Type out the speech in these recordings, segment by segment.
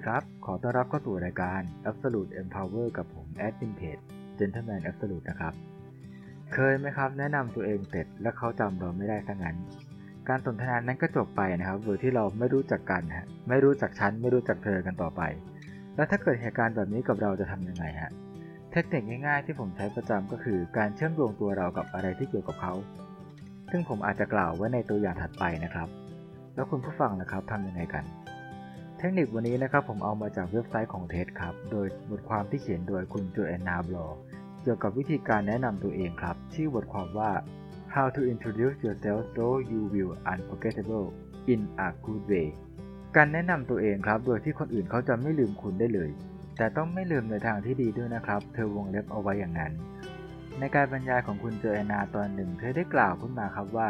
ดีครับ ขอต้อนรับเข้าสู่รายการ Absolute Empower กับผมแอดมินเพจ Gentleman Absolute นะครับ เคยไหมครับ แนะนำตัวเองเสร็จแล้วเขาจำเราไม่ได้ซะงั้น การสนทนานั้นก็จบไปนะครับโดยที่เราไม่รู้จักกันฮะ ไม่รู้จักฉัน ไม่รู้จักเธอกันต่อไป แล้วถ้าเกิดเหตุการณ์แบบนี้กับเราจะทำยังไงฮะ เทคนิคง่ายๆ ที่ผมใช้ประจำก็คือการเชื่อมโยงตัวเรากับอะไรที่เกี่ยวกับเขา ซึ่งผมอาจจะกล่าวไว้ในตัวอย่างถัดไปนะครับ แล้วคุณผู้ฟังนะครับทำยังไงกัน เทคนิควันนี้นะครับผมเอามาจากเว็บไซต์ของเท็ดครับ โดยบทความที่เขียนโดยคุณโจแอนนาบลอเกี่ยวกับวิธีการแนะนำตัวเองครับ ชื่อบทความว่า How to introduce yourself so you will unforgettable in a good way การแนะนำตัวเองครับ โดยที่คนอื่นเขาจะไม่ลืมคุณได้เลย แต่ต้องไม่ลืมในทางที่ดีด้วยนะครับ เธอวงเล็บเอาไว้อย่างนั้น ในการบรรยายของคุณโจแอนนาตอนหนึ่ง เธอได้กล่าวขึ้นมาครับว่า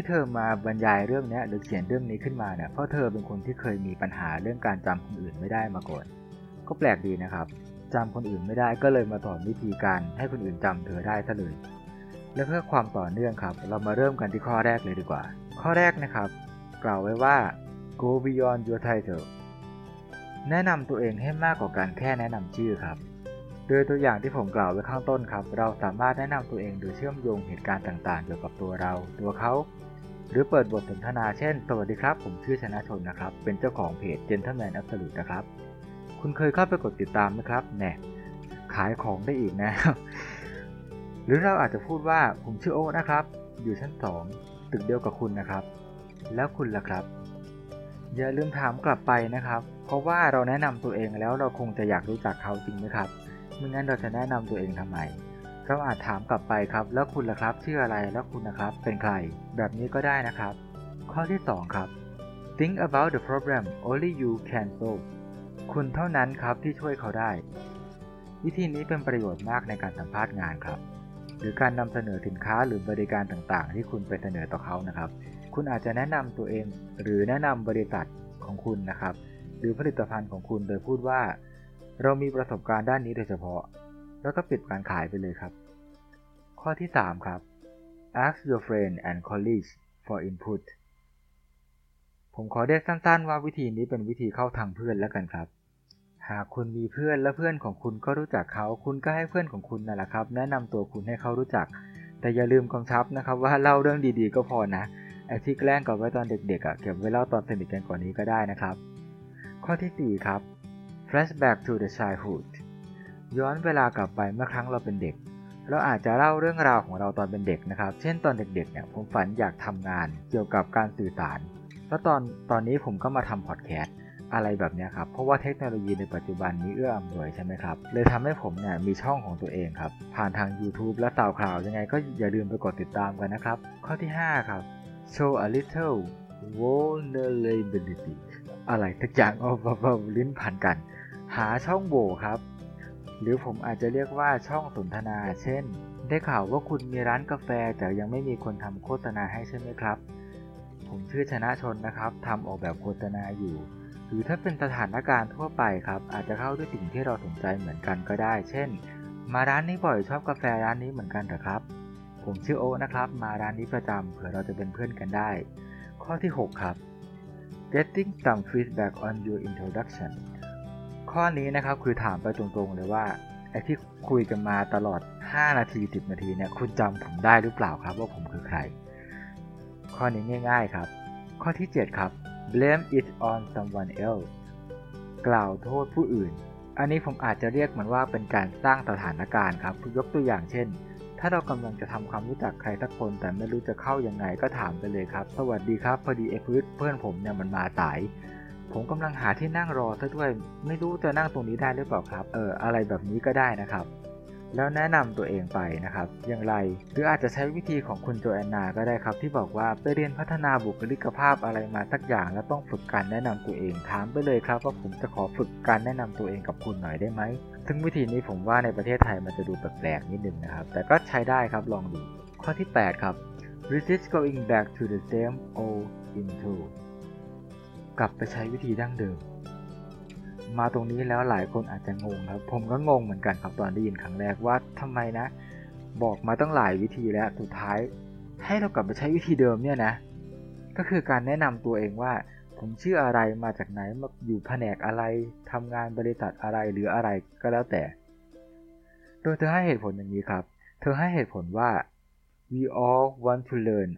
ที่เธอมาบรรยายเรื่องนี้หรือเขียนเรื่องนี้ขึ้นมาเนี่ยเพราะเธอเป็นคนที่เคยมีปัญหาเรื่องการจำคนอื่นไม่ได้มาก่อน ก็แปลกดีนะครับจำคนอื่นไม่ได้ก็เลยมาสอนวิธีการให้คนอื่นจำเธอได้ซะเลยและเพื่อความต่อเนื่องครับ เรามาเริ่มกันที่ข้อแรกเลยดีกว่า ข้อแรกนะครับ กล่าวไว้ว่า go beyond your title แนะนำตัวเองให้มากกว่าการแค่แนะนำชื่อครับ โดยตัวอย่างที่ผมกล่าวไว้ข้างต้นครับ เราสามารถแนะนำตัวเองโดยเชื่อมโยงเหตุการณ์ต่างๆ เกี่ยวกับตัวเรา ตัวเขา หรือเปิดบทสนทนาเช่น สวัสดีครับ ผมชื่อชนะชนนะครับ เป็นเจ้าของเพจ Gentleman Absolute นะครับ คุณเคยเข้าไปกดติดตามไหมครับแน่ขายของได้อีกนะ หรือเราอาจจะพูดว่าผมชื่อโอ๊นะครับ อยู่ชั้น 2 ตึกเดียวกับคุณนะครับ แล้วคุณล่ะครับ อย่าลืมถามกลับไปนะครับ เพราะว่าเราแนะนำตัวเองแล้วเราคงจะอยากรู้จักเขาจริงไหมครับไม่งั้นเราจะแนะนำตัวเองทำไม เราอาจถามกลับไปครับ แล้วคุณล่ะครับชื่ออะไรแล้วคุณนะครับ เป็นใคร แบบนี้ก็ได้นะครับ ข้อที่ 2 ครับ think about the problem only you can solve คุณเท่านั้นครับที่ช่วยเขาได้ วิธีนี้เป็นประโยชน์มากในการสัมภาษณ์งานครับ หรือการนำเสนอสินค้าหรือบริการต่างๆ ที่คุณไปเสนอต่อเขานะครับ คุณอาจจะแนะนำตัวเอง หรือแนะนำบริษัทของคุณนะครับ หรือผลิตภัณฑ์ของคุณโดยพูดว่า เรามีประสบการณ์ด้านนี้โดยเฉพาะ แล้วก็ปิดการขายไปเลยครับ ข้อที่ 3 ครับ ask your friend and colleagues for input ผมขอเรียกสั้น ๆ ว่าวิธีนี้เป็นวิธีเข้าทางเพื่อนแล้วกันครับ หากคุณมีเพื่อนและเพื่อนของคุณก็รู้จักเขา คุณก็ให้เพื่อนของคุณนั่นแหละครับ แนะนำตัวคุณให้เขารู้จัก แต่อย่าลืมกำชับนะครับว่าเล่าเรื่องดีๆ ก็พอนะไอ้ที่แกล้งกับไว้ตอนเด็กๆอะเก็บไว้เล่าตอนสนิทกันกว่านี้ก็ได้นะครับ ข้อที่ 4 ครับ flashback to the childhood ย้อนเวลากลับไปเมื่อครั้งเราเป็นเด็ก เราอาจจะเล่าเรื่องราวของเราตอนเป็นเด็กนะครับ เช่นตอนเด็กๆเนี่ยผมฝันอยากทำงานเกี่ยวกับการสื่อสาร แล้วตอนตอนนี้ผมก็มาทำพอดแคสต์อะไรแบบนี้ครับ เพราะว่าเทคโนโลยีในปัจจุบันนี้เอื้ออำนวยใช่ไหมครับ เลยทำให้ผมเนี่ยมีช่องของตัวเองครับ ผ่านทาง YouTube และสาวข่าวยังไงก็อย่าลืมไปกดติดตามกันนะครับ ข้อที่ 5 ครับ show a little vulnerability อะไรทุกอย่างเอาเบาลิ้นพันกัน หาช่องโหว่ครับ หรือผมอาจจะเรียกว่าช่องสนทนา เช่น ได้ข่าวว่าคุณมีร้านกาแฟแต่ยังไม่มีคนทำโฆษณาให้ใช่ไหมครับ ผมชื่อชนะชนนะครับทำออกแบบโฆษณาอยู่ หรือถ้าเป็นสถานการณ์ทั่วไปครับ อาจจะเข้าด้วยสิ่งที่เราสนใจเหมือนกันก็ได้ เช่น มาร้านนี้บ่อยชอบกาแฟร้านนี้เหมือนกันเหรอครับ ผมชื่อโอนะครับ มาร้านนี้ประจำเผื่อเราจะเป็นเพื่อนกันได้ ข้อที่ 6 ครับ getting some feedback on your introduction ข้อนี้นะครับคือถามไปตรงๆเลยว่าไอ้ที่คุยกันมาตลอด 5 นาที 10 นาทีเนี่ยคุณจำผมได้หรือเปล่าครับว่าผมคือใคร ข้อนี้ง่าย ๆครับ ข้อที่ 7 ครับ blame it on someone else กล่าวโทษผู้อื่น อันนี้ผมอาจจะเรียกมันว่าเป็นการสร้างสถานการณ์ครับยกตัวอย่างเช่น ถ้าเรากำลังจะทำความรู้จักใครสักคนแต่ไม่รู้จะเข้ายังไงก็ถามไปเลยครับ สวัสดีครับ พอดีเอพืเพื่อนผมเนี่ยมันมาสาย ผมกำลังหาที่นั่งรอซะด้วย ไม่รู้จะนั่งตรงนี้ได้หรือเปล่าครับ เออ อะไรแบบนี้ก็ได้นะครับ แล้วแนะนำตัวเองไปนะครับ อย่างไร หรืออาจจะใช้วิธีของคุณโจแอนนาก็ได้ครับ ที่บอกว่าไปเรียนพัฒนาบุคลิกภาพอะไรมาสักอย่างแล้วต้องฝึกการแนะนำตัวเอง ถามไปเลยครับว่าผมจะขอฝึกการแนะนำตัวเองกับคุณหน่อยได้ไหมซึ่งวิธีนี้ผมว่าในประเทศไทยมันจะดูแปลกๆนิดนึงนะครับ แต่ก็ใช้ได้ครับลองดู ข้อที่ 8 ครับ resist going back to the same old into กลับไปใช้วิธีดั้งเดิม มาตรงนี้แล้วหลายคนอาจจะงงครับ ผมก็งงเหมือนกันครับตอนได้ยินครั้งแรกว่าทำไมนะ บอกมาตั้งหลายวิธีแล้วสุดท้าย ให้เรากลับไปใช้วิธีเดิมเนี่ยนะ ก็คือการแนะนำตัวเองว่า ผมชื่ออะไรมาจากไหนมาอยู่แผนกอะไรทำงานบริษัทอะไรหรืออะไรก็แล้วแต่ โดยเธอให้เหตุผลอย่างนี้ครับ เธอให้เหตุผลว่า we all want to learn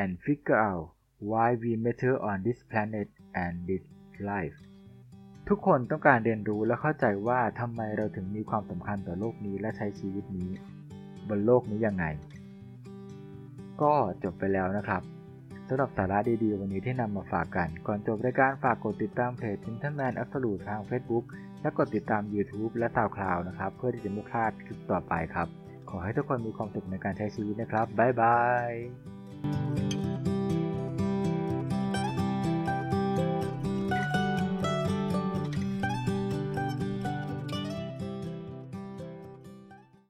and figure out why we matter on this planet and this life ทุกคนต้องการเรียนรู้และเข้าใจว่าทำไมเราถึงมีความสำคัญต่อโลกนี้และใช้ชีวิตนี้ บนโลกนี้ยังไง ก็จบไปแล้วนะครับสำหรับสาระดีๆ วันนี้ที่นำมาฝากกัน ก่อนจบรายการฝากกดติดตามเพจ Gentleman Absolute ทาง Facebook และกดติดตาม YouTube และ SoundCloud นะครับ เพื่อที่จะไม่พลาดคลิปต่อไปครับ ขอให้ทุกคนมีความสุขในการใช้ชีวิตนะครับ บ๊ายบาย